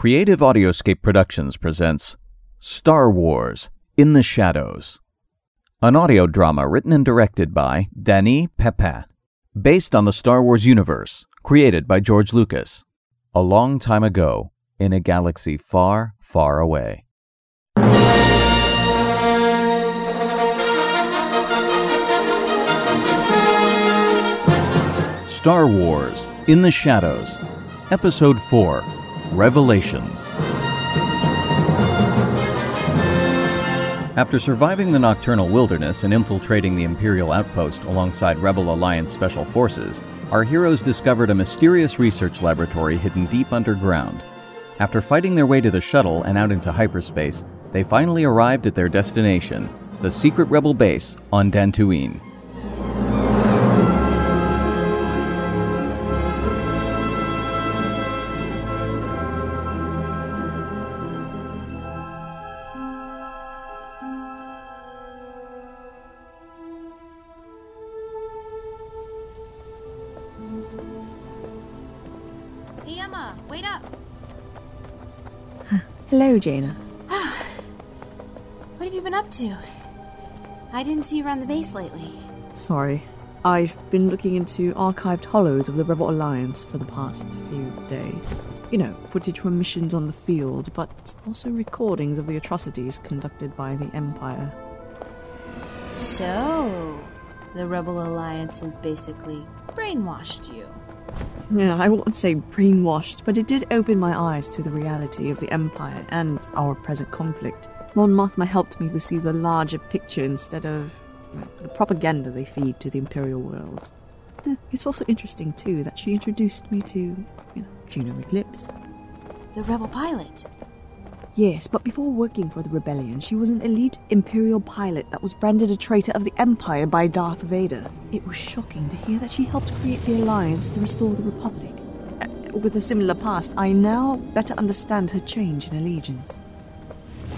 Creative Audioscape Productions presents Star Wars In the Shadows, an audio drama written and directed by Denis Pepin, based on the Star Wars universe created by George Lucas a long time ago in a galaxy far, far away. Star Wars In the Shadows, Episode 4 Revelations. After surviving the nocturnal wilderness and infiltrating the Imperial outpost alongside Rebel Alliance special forces, our heroes discovered a mysterious research laboratory hidden deep underground. After fighting their way to the shuttle and out into hyperspace, they finally arrived at their destination, the secret rebel base on Dantooine. Hey Emma, wait up! Hello, Jaina. What have you been up to? I didn't see you around the base lately. Sorry. I've been looking into archived hollows of the Rebel Alliance for the past few days. You know, footage from missions on the field, but also recordings of the atrocities conducted by the Empire. So, the Rebel Alliance has basically brainwashed you. Yeah, I won't say brainwashed, but it did open my eyes to the reality of the Empire and our present conflict. Mon Mothma helped me to see the larger picture instead of the propaganda they feed to the Imperial world. It's also interesting, too, that she introduced me to, you know, Juno Eclipse. The Rebel pilot. Yes, but before working for the rebellion, she was an elite Imperial pilot that was branded a traitor of the Empire by Darth Vader. It was shocking to hear that she helped create the Alliance to restore the Republic. Uh, With a similar past, I now better understand her change in allegiance.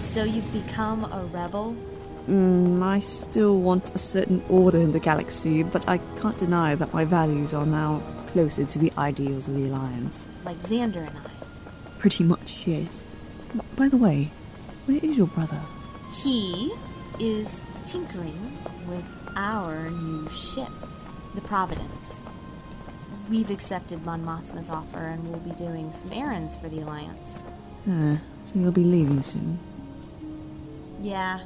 So you've become a rebel? Mm, I still want a certain order in the galaxy, but I can't deny that my values are now closer to the ideals of the Alliance. Like Xander and I. Pretty much, yes. By the way, where is your brother? He is tinkering with our new ship, the Providence. We've accepted Mon Mothma's offer and we'll be doing some errands for the Alliance. Ah, so you'll be leaving soon. Yeah.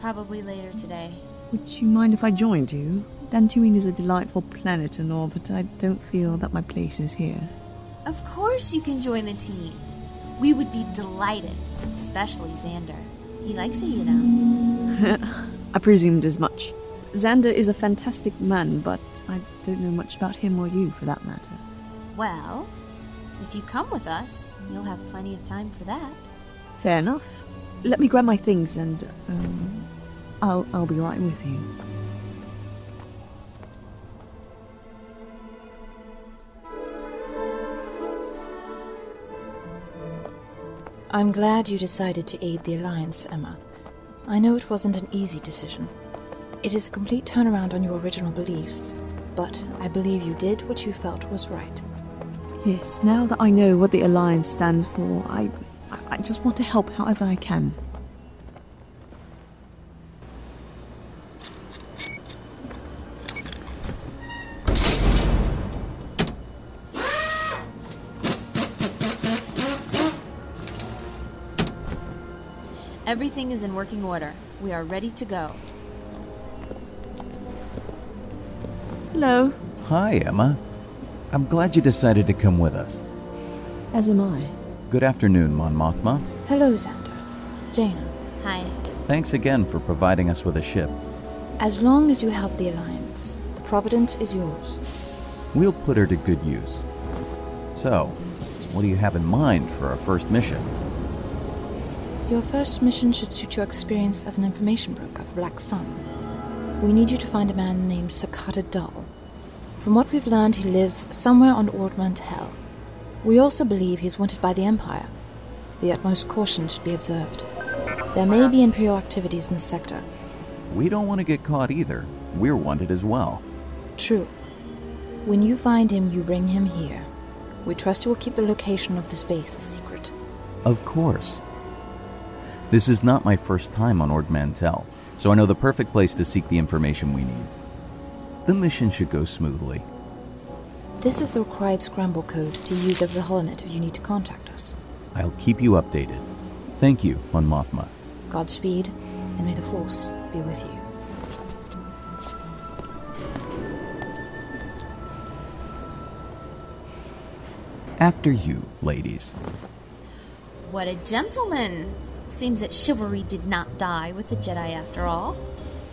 Probably later today. Would you mind if I joined you? Dantooine is a delightful planet and all, but I don't feel that my place is here. Of course you can join the team. We would be delighted, especially Xander. He likes it, you know. I presumed as much. Xander is a fantastic man, but I don't know much about him or you for that matter. Well, if you come with us, you'll have plenty of time for that. Fair enough. Let me grab my things and um, I'll I'll be right with you. I'm glad you decided to aid the Alliance, Emma. I know it wasn't an easy decision. It is a complete turnaround on your original beliefs, but I believe you did what you felt was right. Yes, now that I know what the Alliance stands for, I I- just want to help however I can. Everything is in working order. We are ready to go. Hello. Hi, Emma. I'm glad you decided to come with us. As am I. Good afternoon, Mon Mothma. Hello, Xander. Jaina. Hi. Thanks again for providing us with a ship. As long as you help the Alliance, the Providence is yours. We'll put her to good use. So, what do you have in mind for our first mission? Your first mission should suit your experience as an information broker for Black Sun. We need you to find a man named Sakata Dull. From what we've learned, he lives somewhere on Ord Mantell. We also believe he's wanted by the Empire. The utmost caution should be observed. There may be Imperial activities in the sector. We don't want to get caught either. We're wanted as well. True. When you find him, you bring him here. We trust you will keep the location of this base a secret. Of course. This is not my first time on Ord Mantell, so I know the perfect place to seek the information we need. The mission should go smoothly. This is the required scramble code to use over the holonet if you need to contact us. I'll keep you updated. Thank you, Mon Mothma. Godspeed, and may the Force be with you. After you, ladies. What a gentleman! Seems that chivalry did not die with the Jedi after all.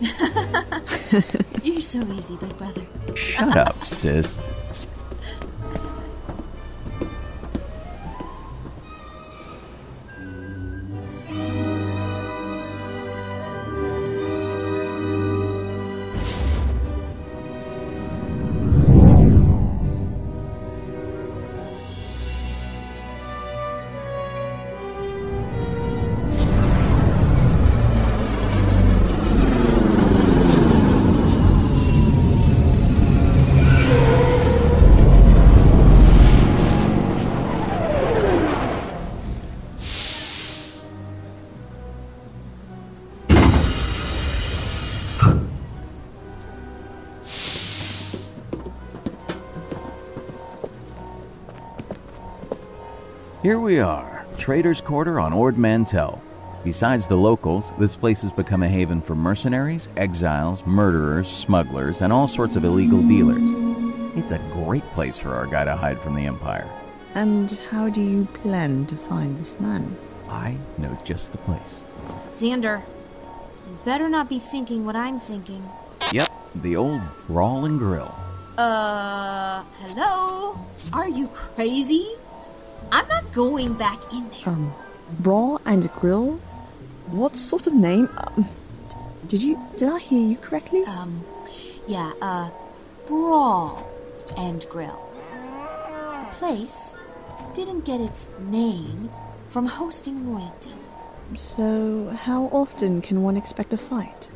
You're so easy, big brother. Shut up, sis. Here we are, Trader's Quarter on Ord Mantell. Besides the locals, this place has become a haven for mercenaries, exiles, murderers, smugglers, and all sorts of illegal dealers. It's a great place for our guy to hide from the Empire. And how do you plan to find this man? I know just the place. Xander, you better not be thinking what I'm thinking. Yep, the old Brawl and Grill. Uh, hello? Are you crazy? I'm not going back in there. Um, Brawl and Grill? What sort of name? Um, did you. Did I hear you correctly? Um, yeah, uh, Brawl and Grill. The place didn't get its name from hosting royalty. So, how often can one expect a fight?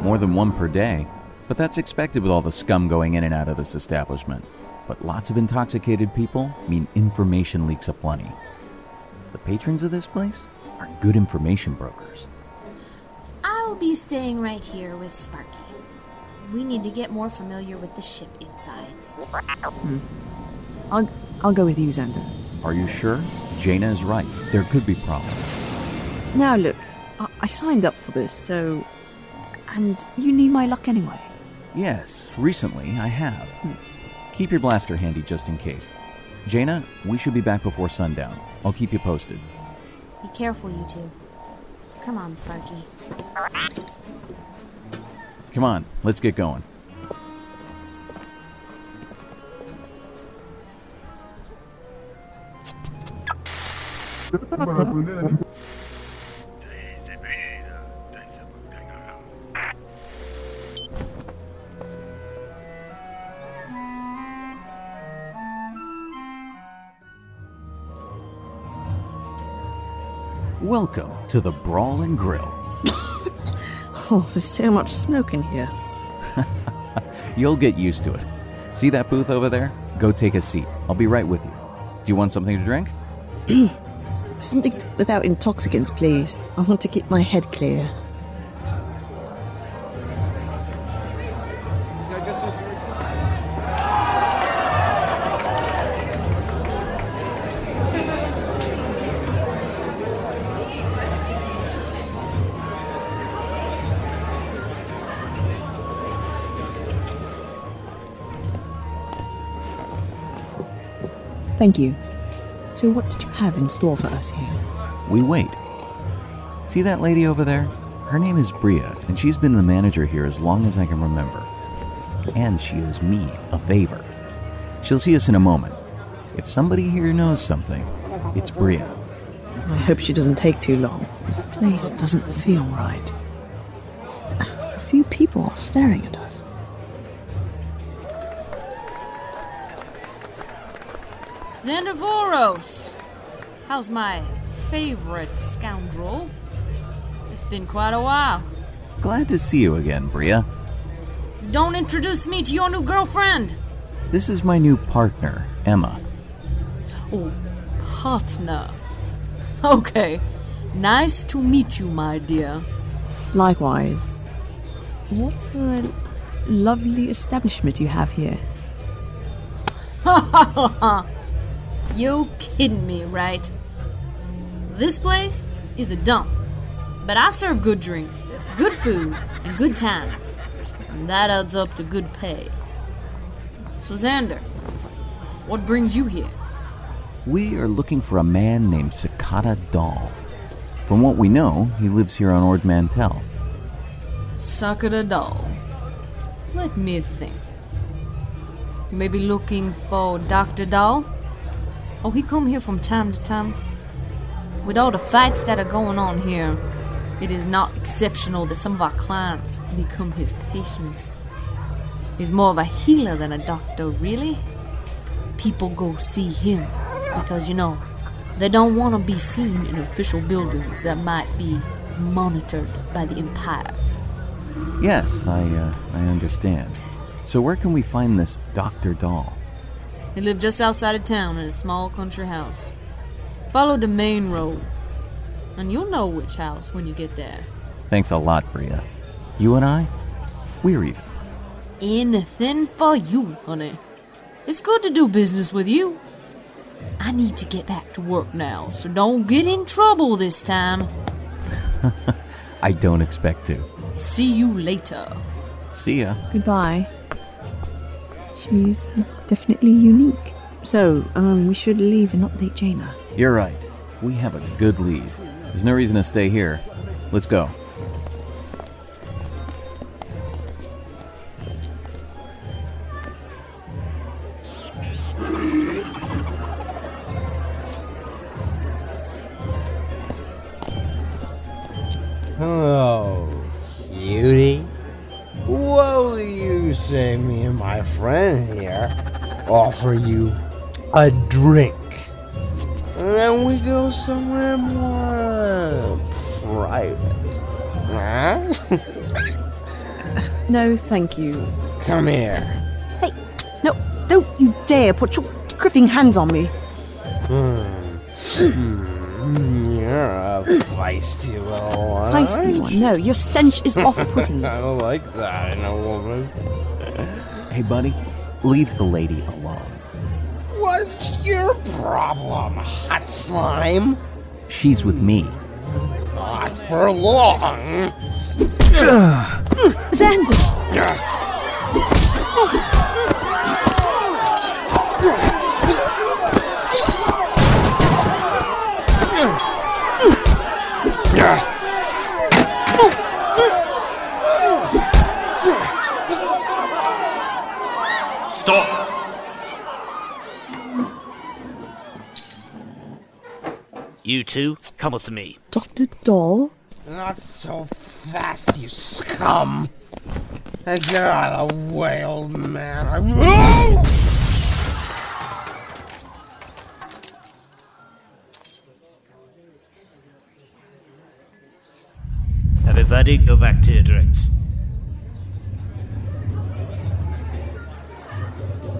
More than one per day, but that's expected with all the scum going in and out of this establishment. But lots of intoxicated people mean information leaks aplenty. The patrons of this place are good information brokers. I'll be staying right here with Sparky. We need to get more familiar with the ship insides. Hmm. I'll, I'll go with you, Xander. Are you sure? Jaina is right. There could be problems. Now, look, I, I signed up for this, so. And you need my luck anyway. Yes, recently I have. Hmm. Keep your blaster handy just in case. Jaina, we should be back before sundown. I'll keep you posted. Be careful, you two. Come on, Sparky. Come on, let's get going. Welcome to the Brawl and Grill. Oh, there's so much smoke in here. You'll get used to it. See that booth over there? Go take a seat. I'll be right with you. Do you want something to drink? Something t- without intoxicants, please. I want to keep my head clear. Thank you. So, what did you have in store for us here? We wait. See that lady over there? Her name is Bria, and she's been the manager here as long as I can remember. And she owes me a favor. She'll see us in a moment. If somebody here knows something, it's Bria. I hope she doesn't take too long. This place doesn't feel right. A few people are staring at us. Xandervoros! How's my favorite scoundrel? It's been quite a while. Glad to see you again, Bria. Don't introduce me to your new girlfriend! This is my new partner, Emma. Oh, partner. Okay. Nice to meet you, my dear. Likewise. What a lovely establishment you have here. You kidding me, right? This place is a dump. But I serve good drinks, good food, and good times. And that adds up to good pay. So, Xander, what brings you here? We are looking for a man named Sakata Dahl. From what we know, he lives here on Ord Mantell. Sakura doll. Let me think. You may be looking for Dr. Doll? Oh, he come here from time to time. With all the fights that are going on here, it is not exceptional that some of our clients become his patients. He's more of a healer than a doctor, really. People go see him because, you know, they don't want to be seen in official buildings that might be monitored by the Empire. Yes, I, uh, I understand. So where can we find this Dr. Dahl? They live just outside of town in a small country house. Follow the main road, and you'll know which house when you get there. Thanks a lot, Bria. You and I, we're even. Anything for you, honey. It's good to do business with you. I need to get back to work now, so don't get in trouble this time. I don't expect to. See you later. See ya. Goodbye. She's definitely unique. So, um, we should leave and update Jaina. You're right. We have a good lead. There's no reason to stay here. Let's go. Offer you a drink? And then we go somewhere more private. Huh? No, thank you. Come here. Hey, no, don't you dare put your gripping hands on me. Hmm. Hmm, you're a feisty little one. Feisty one. No, your stench is off-putting. I don't like that in a woman. Hey, buddy, leave the lady alone. What's your problem, hot slime? She's with me. Not for long. Xander! Stop! You two, come with me. Dr. Doll? Not so fast, you scum. Hey, Get out of the way, old man. I- Everybody, go back to your drinks.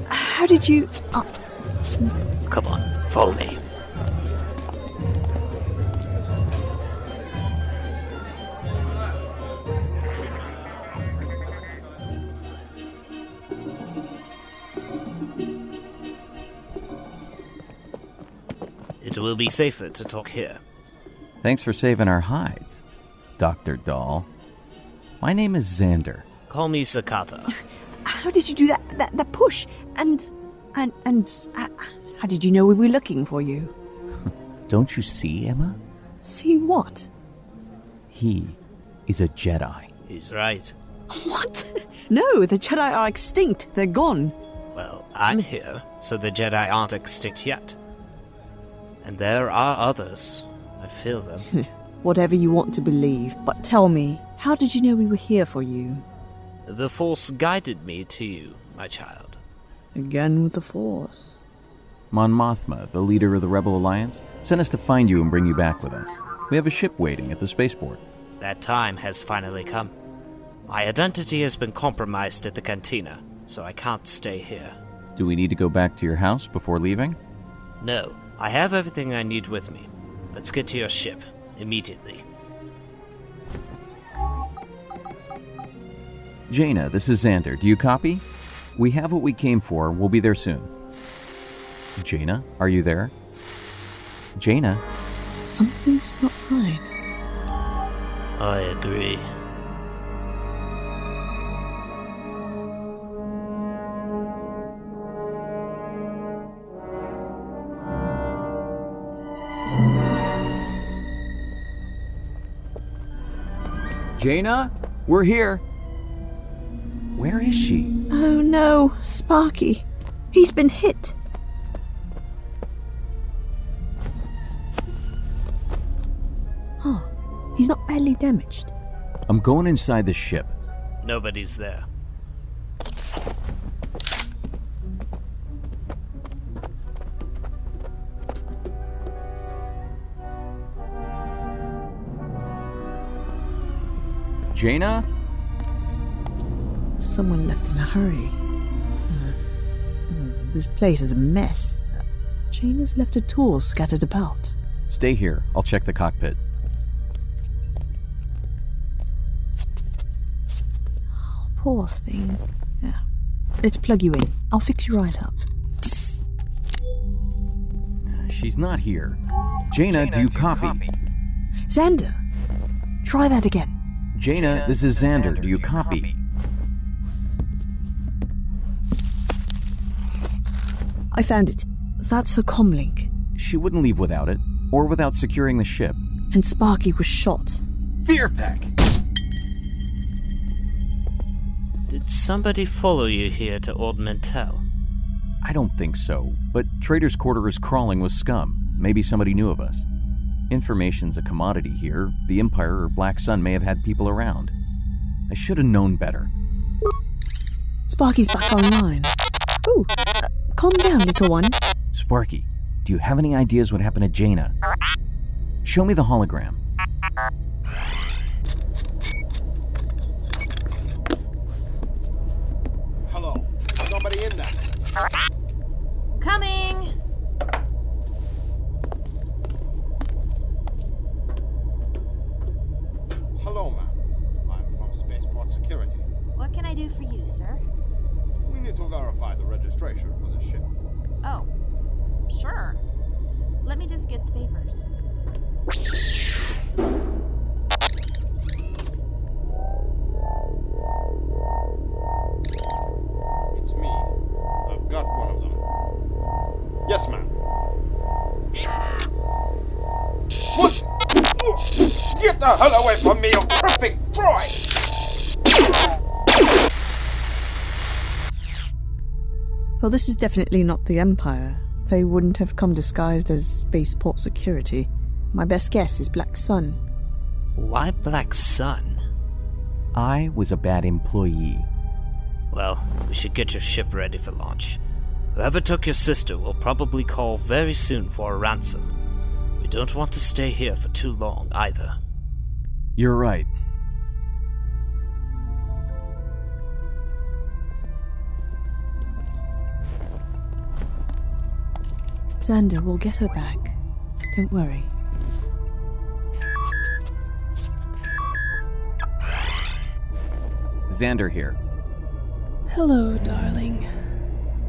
How did you. Uh, Come on, follow me. It will be safer to talk here. Thanks for saving our hides, Dr. Dahl. My name is Xander. Call me Sakata. how did you do that, that, that push? And. And. And. Uh, how did you know we were looking for you? Don't you see, Emma? See what? He is a Jedi. He's right. What? No, the Jedi are extinct. They're gone. Well, I'm here, so the Jedi aren't extinct yet. And there are others. I feel them. Whatever you want to believe, but tell me, how did you know we were here for you? the Force guided me to you, my child. Again with the Force. Mon Mothma, the leader of the Rebel Alliance, sent us to find you and bring you back with us. We have a ship waiting at the spaceport. That time has finally come. My identity has been compromised at the cantina, so I can't stay here. Do we need to go back to your house before leaving? No, I have everything I need with me. Let's get to your ship immediately. Jaina, this is Xander. Do you copy? We have what we came for. We'll be there soon. Jaina, are you there? Jaina? Something's not right. I agree. Jaina? We're here. Where is she? Oh no, Sparky. He's been hit. Huh. He's not badly damaged. I'm going inside the ship. Nobody's there. Jaina? Someone left in a hurry. Hmm. This place is a mess. Jane has left her tools scattered about. Stay here. I'll check the cockpit. Poor thing. Yeah. Let's plug you in. I'll fix you right up. She's not here. Jaina, do you copy? Xander, try that again. Jaina, this is Xander. Do you copy? I found it. That's her comlink. She wouldn't leave without it, or without securing the ship. And Sparky was shot. Fearpack! Did somebody follow you here to Ord Mantell? I don't think so, but Trader's Quarter is crawling with scum. Maybe somebody knew of us. Information's a commodity here. The Empire or Black Sun may have had people around. I should have known better. Sparky's back online. Ooh, uh, calm down, little one. Sparky, do you have any ideas what happened to Jaina? Show me the hologram. Hello. Nobody in there. Coming! This is definitely not the Empire. They wouldn't have come disguised as spaceport security. My best guess is Black Sun. Why Black Sun? I was a bad employee. Well, we should get your ship ready for launch. Whoever took your sister will probably call very soon for a ransom. We don't want to stay here for too long either. You're right. Xander will get her back. Don't worry. Xander here. Hello, darling.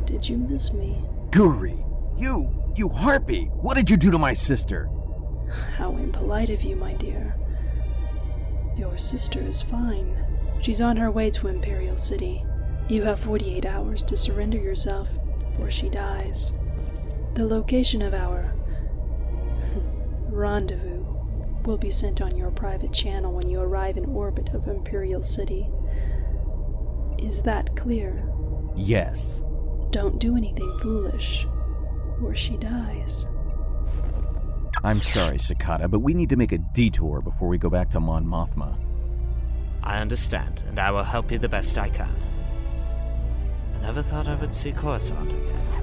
Did you miss me? Guri! You! You harpy! What did you do to my sister? How impolite of you, my dear. Your sister is fine. She's on her way to Imperial City. You have 48 hours to surrender yourself, or she dies. The location of our rendezvous will be sent on your private channel when you arrive in orbit of Imperial City. Is that clear? Yes. Don't do anything foolish, or she dies. I'm sorry, Sakata, but we need to make a detour before we go back to Mon Mothma. I understand, and I will help you the best I can. I never thought I would see Coruscant again.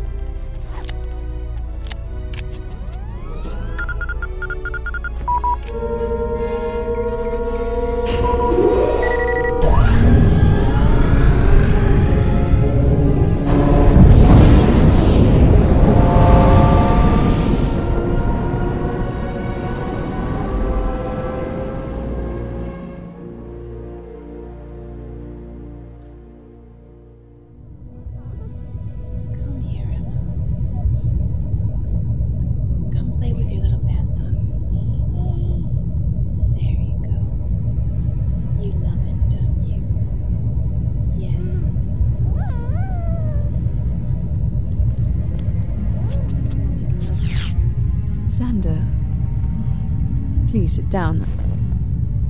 Sit down.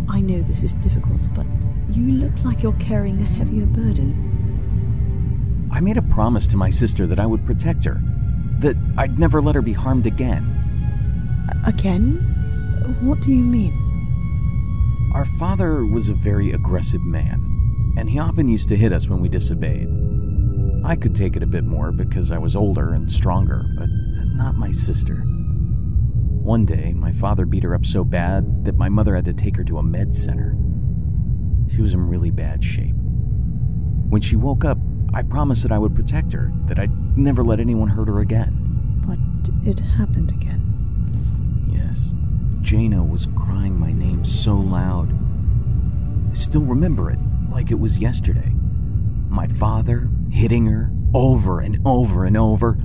I know this is difficult, but you look like you're carrying a heavier burden. I made a promise to my sister that I would protect her, that I'd never let her be harmed again. Again? What do you mean? Our father was a very aggressive man, and he often used to hit us when we disobeyed. I could take it a bit more because I was older and stronger, but not my sister. One day, my father beat her up so bad that my mother had to take her to a med center. She was in really bad shape. When she woke up, I promised that I would protect her, that I'd never let anyone hurt her again. But it happened again. Yes, Jaina was crying my name so loud. I still remember it like it was yesterday. My father hitting her over and over and over.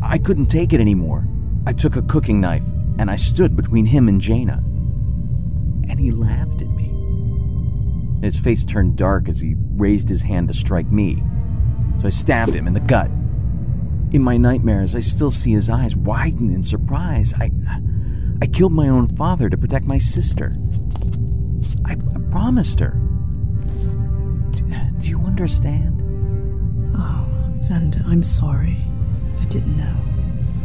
I couldn't take it anymore. I took a cooking knife and I stood between him and Jaina. And he laughed at me. His face turned dark as he raised his hand to strike me. So I stabbed him in the gut. In my nightmares, I still see his eyes widen in surprise. I I killed my own father to protect my sister. I, I promised her. D- do you understand? Oh, Xander, I'm sorry. I didn't know.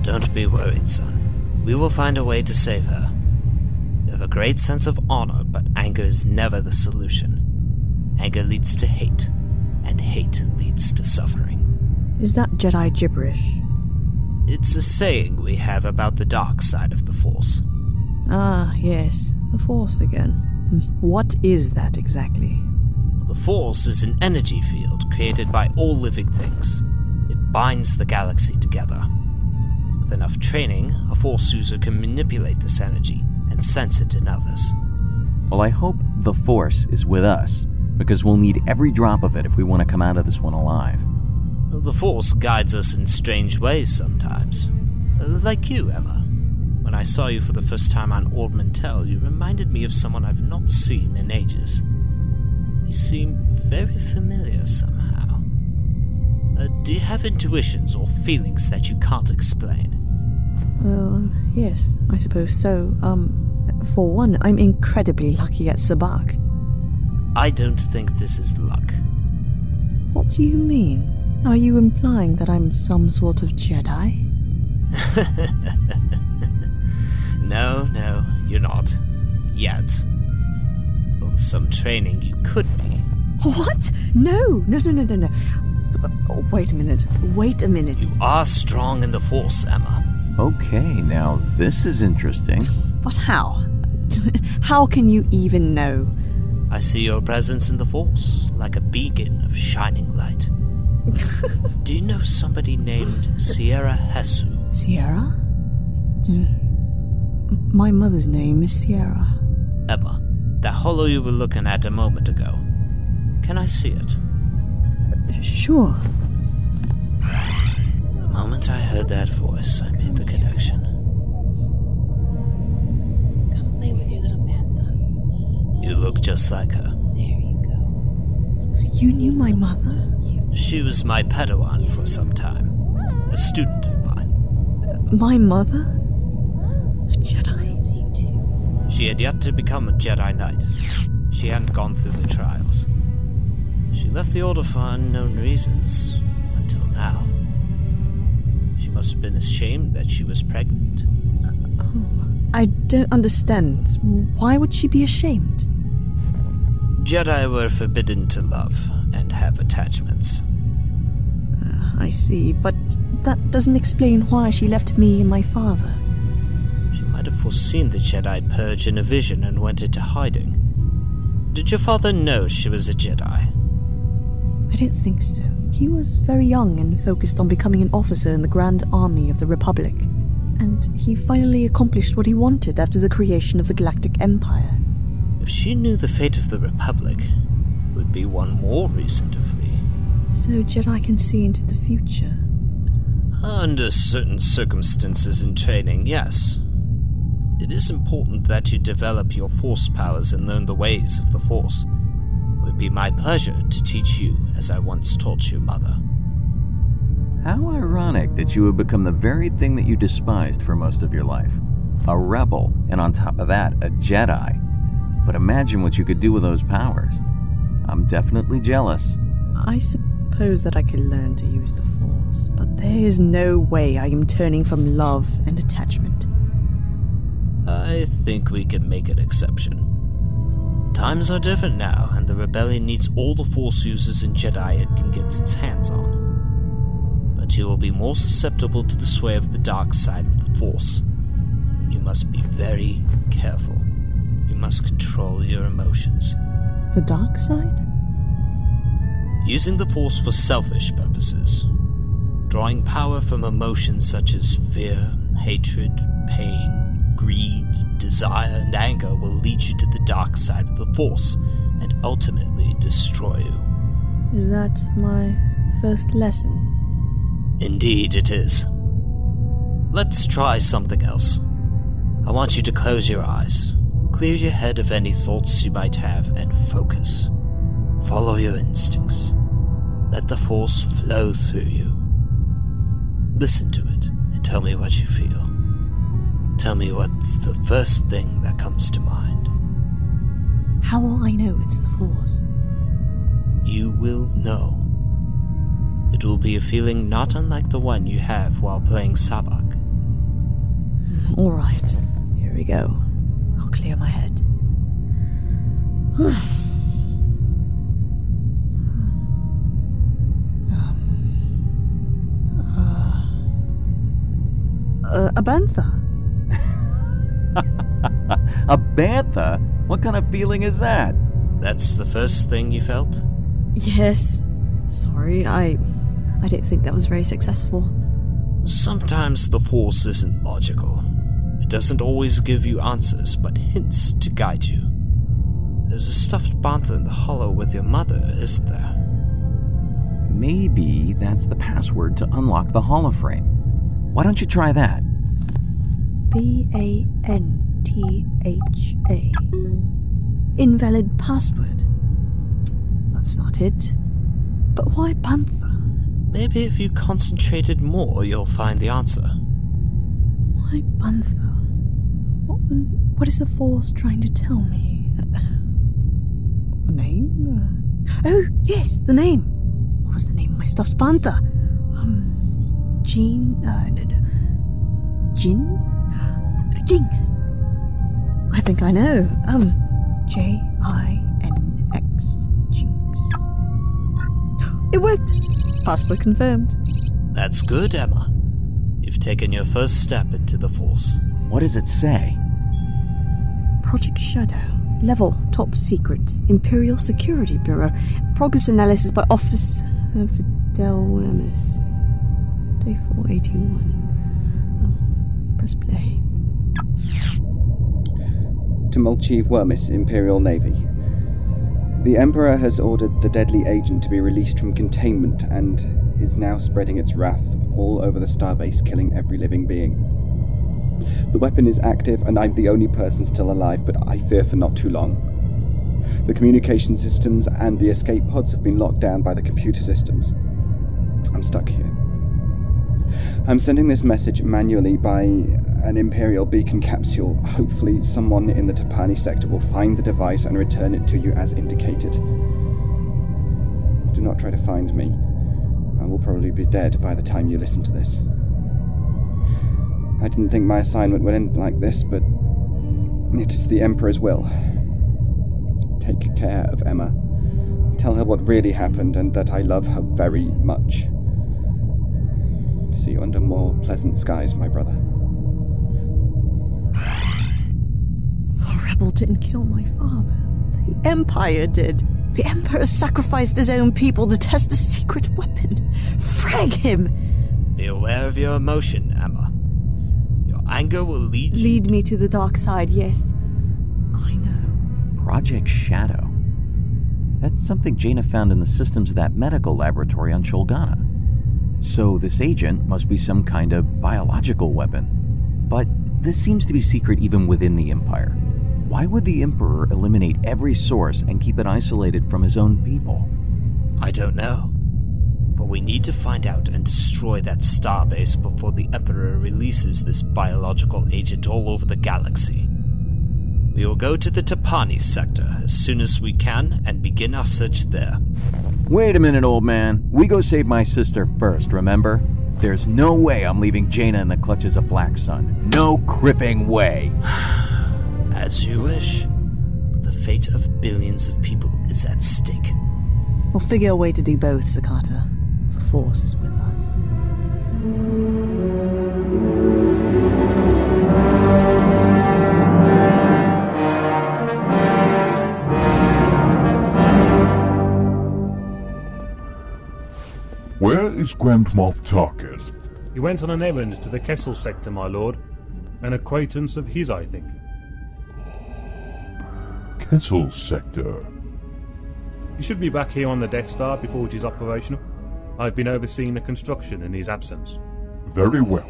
Don't be worried, son. We will find a way to save her. You have a great sense of honor, but anger is never the solution. Anger leads to hate, and hate leads to suffering. Is that Jedi gibberish? It's a saying we have about the dark side of the Force. Ah, yes, the Force again. Hmm, What is that exactly? The Force is an energy field created by all living things. It binds the galaxy together. With enough training, a Force user can manipulate this energy and sense it in others. Well, I hope the Force is with us, because we'll need every drop of it if we want to come out of this one alive. The Force guides us in strange ways sometimes. Like you, Emma. When I saw you for the first time on Ord Mantell, you reminded me of someone I've not seen in ages. You seem very familiar somehow. Uh, do you have intuitions or feelings that you can't explain? Well, yes, I suppose so. Um, for one, I'm incredibly lucky at Sabacc. I don't think this is luck. What do you mean? Are you implying that I'm some sort of Jedi? No, no, you're not. Yet. With some training, you could be. What? No, no, no, no, no, no. Uh, Wait a minute. Wait a minute. You are strong in the Force, Emma. Okay, now this is interesting. But how? How can you even know? I see your presence in the Force, like a beacon of shining light. Do you know somebody named Sierra Hesu? Sierra? Mm. My mother's name is Sierra. Emma, that hollow you were looking at a moment ago. Can I see it? Sure. The moment I heard that voice, I made the connection. Come play with your little panther. You look just like her. There you go. You knew my mother? She was my Padawan for some time, a student of mine. My mother? A Jedi? She had yet to become a Jedi Knight. She hadn't gone through the trials. She left the Order for unknown reasons until now. She must have been ashamed that she was pregnant. I don't understand. Why would she be ashamed? Jedi were forbidden to love and have attachments. Ah, I see, but that doesn't explain why she left me and my father. She might have foreseen the Jedi purge in a vision and went into hiding. Did your father know she was a Jedi? I don't think so. He was very young and focused on becoming an officer in the Grand Army of the Republic. And he finally accomplished what he wanted after the creation of the Galactic Empire. If she knew the fate of the Republic, it would be one more reason to flee. So Jedi can see into the future. Under certain circumstances in training, yes. It is important that you develop your Force powers and learn the ways of the Force. It would be my pleasure to teach you as I once taught you, mother. How ironic that you have become the very thing that you despised for most of your life. a rebel, and on top of that, a Jedi. But imagine what you could do with those powers. I'm definitely jealous. I suppose that I could learn to use the Force, but there is no way I am turning from love and attachment. I think we can make an exception. Times are different now, and the rebellion needs all the Force users and Jedi it can get its hands on. But you will be more susceptible to the sway of the dark side of the Force. You must be very careful. You must control your emotions. The dark side? Using the Force for selfish purposes. Drawing power from emotions such as fear, hatred, pain, greed, desire, and anger will lead you to the dark side of the Force and ultimately destroy you. Is that my first lesson? Indeed, it is. Let's try something else. I want you to close your eyes, clear your head of any thoughts you might have, and focus. Follow your instincts. Let the Force flow through you. Listen to it and tell me what you feel. Tell me what's the first thing that comes to mind. How will I know it's the Force? You will know. It will be a feeling not unlike the one you have while playing Sabacc. All right, here we go. I'll clear my head. um, Uh, a bantha. a bantha? What kind of feeling is that? That's the first thing you felt? Yes. Sorry, I. I don't think that was very successful. Sometimes the Force isn't logical. It doesn't always give you answers, but hints to guide you. There's a stuffed bantha in the hollow with your mother, isn't there? Maybe that's the password to unlock the holoframe. Why don't you try that? B A N T H A. Invalid password. That's not it. But why Bantha? Maybe if you concentrated more, you'll find the answer. Why Bantha? What was? What is the Force trying to tell me? A name? Oh yes, the name. What was the name of my stuffed Bantha? Um, Jean. Uh, no, no. Jin. Jinx. I think I know. Um, J I N X. Jinx. It worked. Password confirmed. That's good, Emma. You've taken your first step into the Force. What does it say? Project Shadow. Level Top Secret. Imperial Security Bureau. Progress analysis by Office of Fidel Wormis. Day 481. Oh, press play. To Molchiv Wormis, Imperial Navy. The Emperor has ordered the deadly agent to be released from containment and is now spreading its wrath all over the starbase, killing every living being. The weapon is active, and I'm the only person still alive, but I fear for not too long. The communication systems and the escape pods have been locked down by the computer systems. I'm stuck here. I'm sending this message manually by an Imperial beacon capsule. Hopefully, someone in the Tapani sector will find the device and return it to you as indicated. Do not try to find me. I will probably be dead by the time you listen to this. I didn't think my assignment would end like this, but it is the Emperor's will. Take care of Emma. Tell her what really happened and that I love her very much. See you under more pleasant skies, my brother. The rebel didn't kill my father. The Empire did. The Emperor sacrificed his own people to test the secret weapon. Frag him! Be aware of your emotion, Emma. Your anger will lead you. Lead me to the dark side, yes. I know. Project Shadow. That's something Jaina found in the systems of that medical laboratory on Sholgana. So this agent must be some kind of biological weapon. But this seems to be secret even within the Empire. Why would the Emperor eliminate every source and keep it isolated from his own people? I don't know. But we need to find out and destroy that starbase before the Emperor releases this biological agent all over the galaxy. We will go to the Tapani sector as soon as we can and begin our search there. Wait a minute, old man. We go save my sister first, remember? There's no way I'm leaving Jaina in the clutches of Black Sun. No cripping way. As you wish. The fate of billions of people is at stake. We'll figure a way to do both, Sakata. The Force is with us. Where is Grand Moff Tarkin? He went on an errand to the Kessel sector, my lord. An acquaintance of his, I think. Kessel Sector. He should be back here on the Death Star before it is operational. I've been overseeing the construction in his absence. Very well.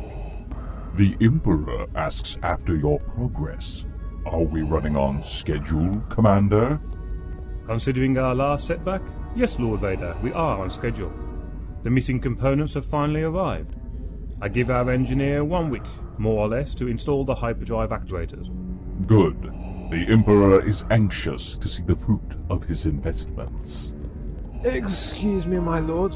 The Emperor asks after your progress. Are we running on schedule, Commander? Considering our last setback, yes, Lord Vader, we are on schedule. The missing components have finally arrived. I give our engineer one week, more or less, to install the hyperdrive actuators. Good. The Emperor is anxious to see the fruit of his investments. Excuse me, my lord.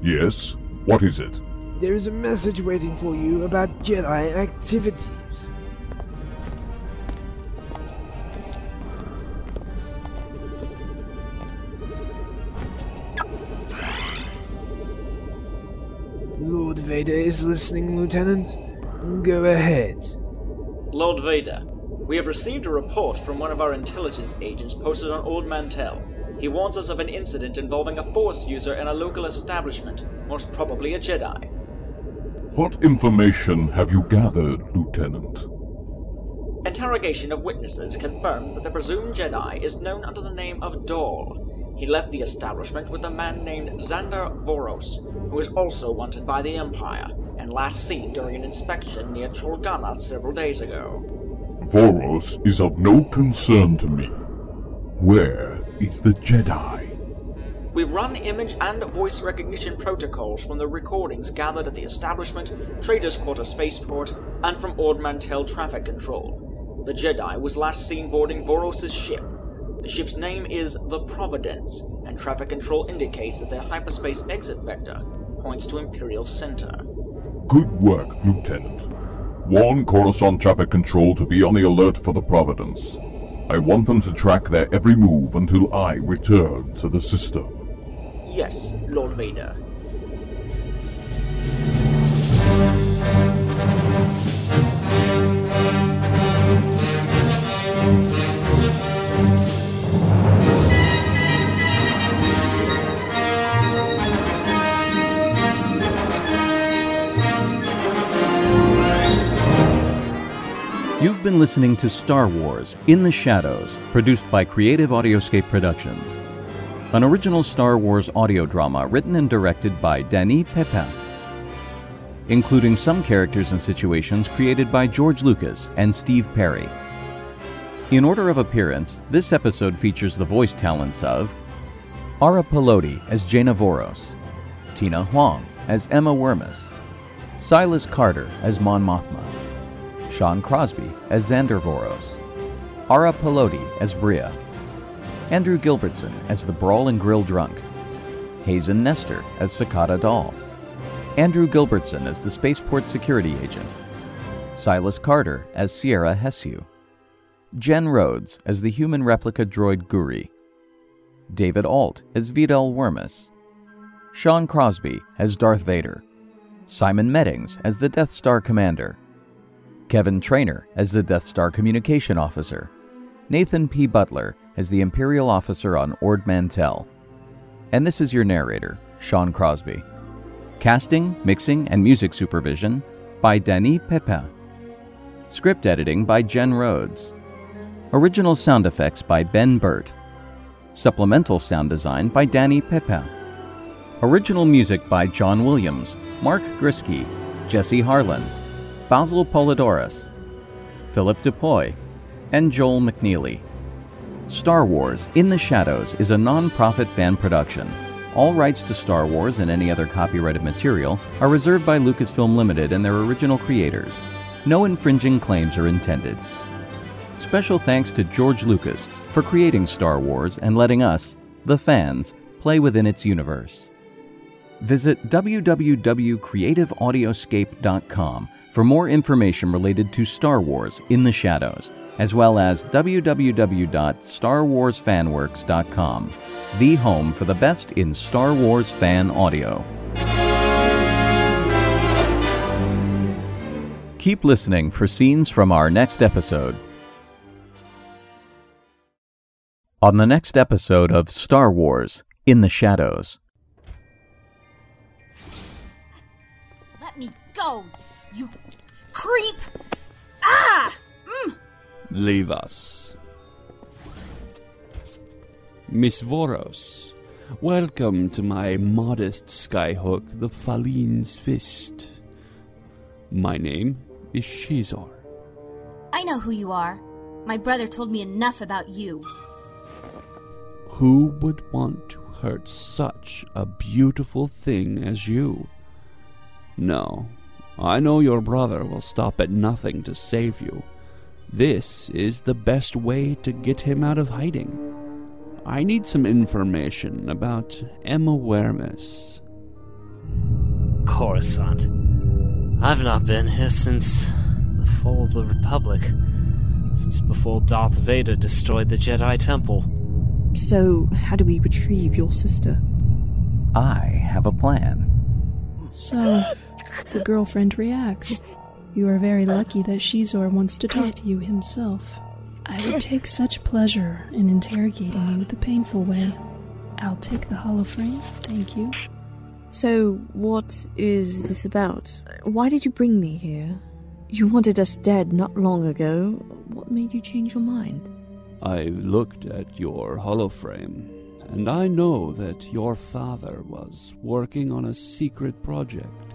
Yes? What is it? There is a message waiting for you about Jedi activities. Lord Vader is listening, Lieutenant. Go ahead. Lord Vader, we have received a report from one of our intelligence agents posted on Ord Mantell. He warns us of an incident involving a Force user in a local establishment, most probably a Jedi. What information have you gathered, Lieutenant? Interrogation of witnesses confirms that the presumed Jedi is known under the name of Dahl. He left the establishment with a man named Xander Voros, who is also wanted by the Empire, and last seen during an inspection near Cholgana several days ago. Voros is of no concern to me. Where is the Jedi? We've run image and voice recognition protocols from the recordings gathered at the establishment, Traders Quarter Spaceport, and from Ord Mantell Traffic Control. The Jedi was last seen boarding Voros' ship. The ship's name is the Providence, and traffic control indicates that their hyperspace exit vector points to Imperial Center. Good work, Lieutenant. Warn Coruscant Traffic Control to be on the alert for the Providence. I want them to track their every move until I return to the system. Yes, Lord Vader. You've been listening to Star Wars In the Shadows, produced by Creative Audioscape Productions. An original Star Wars audio drama written and directed by Danny Pepin. Including some characters and situations created by George Lucas and Steve Perry. In order of appearance, this episode features the voice talents of Ara Pelodi as Jaina Voros, Tina Huang as Emma Wormus, Silas Carter as Mon Mothma, Sean Crosby as Xander Voros, Ara Pelodi as Bria, Andrew Gilbertson as the Brawl and Grill Drunk, Hazen Nestor as Sakata Doll, Andrew Gilbertson as the Spaceport Security Agent, Silas Carter as Sierra Hessu, Jen Rhodes as the human replica droid Guri, David Alt as Vidal Wormus, Sean Crosby as Darth Vader, Simon Meddings as the Death Star Commander, Kevin Trainer as the Death Star Communication Officer, Nathan P. Butler as the Imperial Officer on Ord Mantell. And this is your narrator, Sean Crosby. Casting, mixing, and music supervision by Danny Pepin. Script editing by Jen Rhodes. Original sound effects by Ben Burtt. Supplemental sound design by Danny Pepin. Original music by John Williams, Mark Griskey, Jesse Harlin, Basil Poledouris, Philip DePoy, and Joel McNeely. Star Wars In the Shadows is a non profit fan production. All rights to Star Wars and any other copyrighted material are reserved by Lucasfilm Limited and their original creators. No infringing claims are intended. Special thanks to George Lucas for creating Star Wars and letting us, the fans, play within its universe. Visit www.creativeaudioscape.com for more information related to Star Wars in the Shadows, as well as www.starwarsfanworks.com, the home for the best in Star Wars fan audio. Keep listening for scenes from our next episode. On the next episode of Star Wars In the Shadows. Let me go, creep! Ah! Mm. Leave us. Miss Voros, welcome to my modest skyhook, the Falleen's Fist. My name is Xizor. I know who you are. My brother told me enough about you. Who would want to hurt such a beautiful thing as you? No, I know your brother will stop at nothing to save you. This is the best way to get him out of hiding. I need some information about Emma Wormus. Coruscant. I've not been here since the fall of the Republic. Since before Darth Vader destroyed the Jedi Temple. So, how do we retrieve your sister? I have a plan. So, the girlfriend reacts. You are very lucky that Xizor wants to talk to you himself. I would take such pleasure in interrogating you the painful way. I'll take the holoframe, thank you. So, what is this about? Why did you bring me here? You wanted us dead not long ago. What made you change your mind? I've looked at your holoframe, and I know that your father was working on a secret project.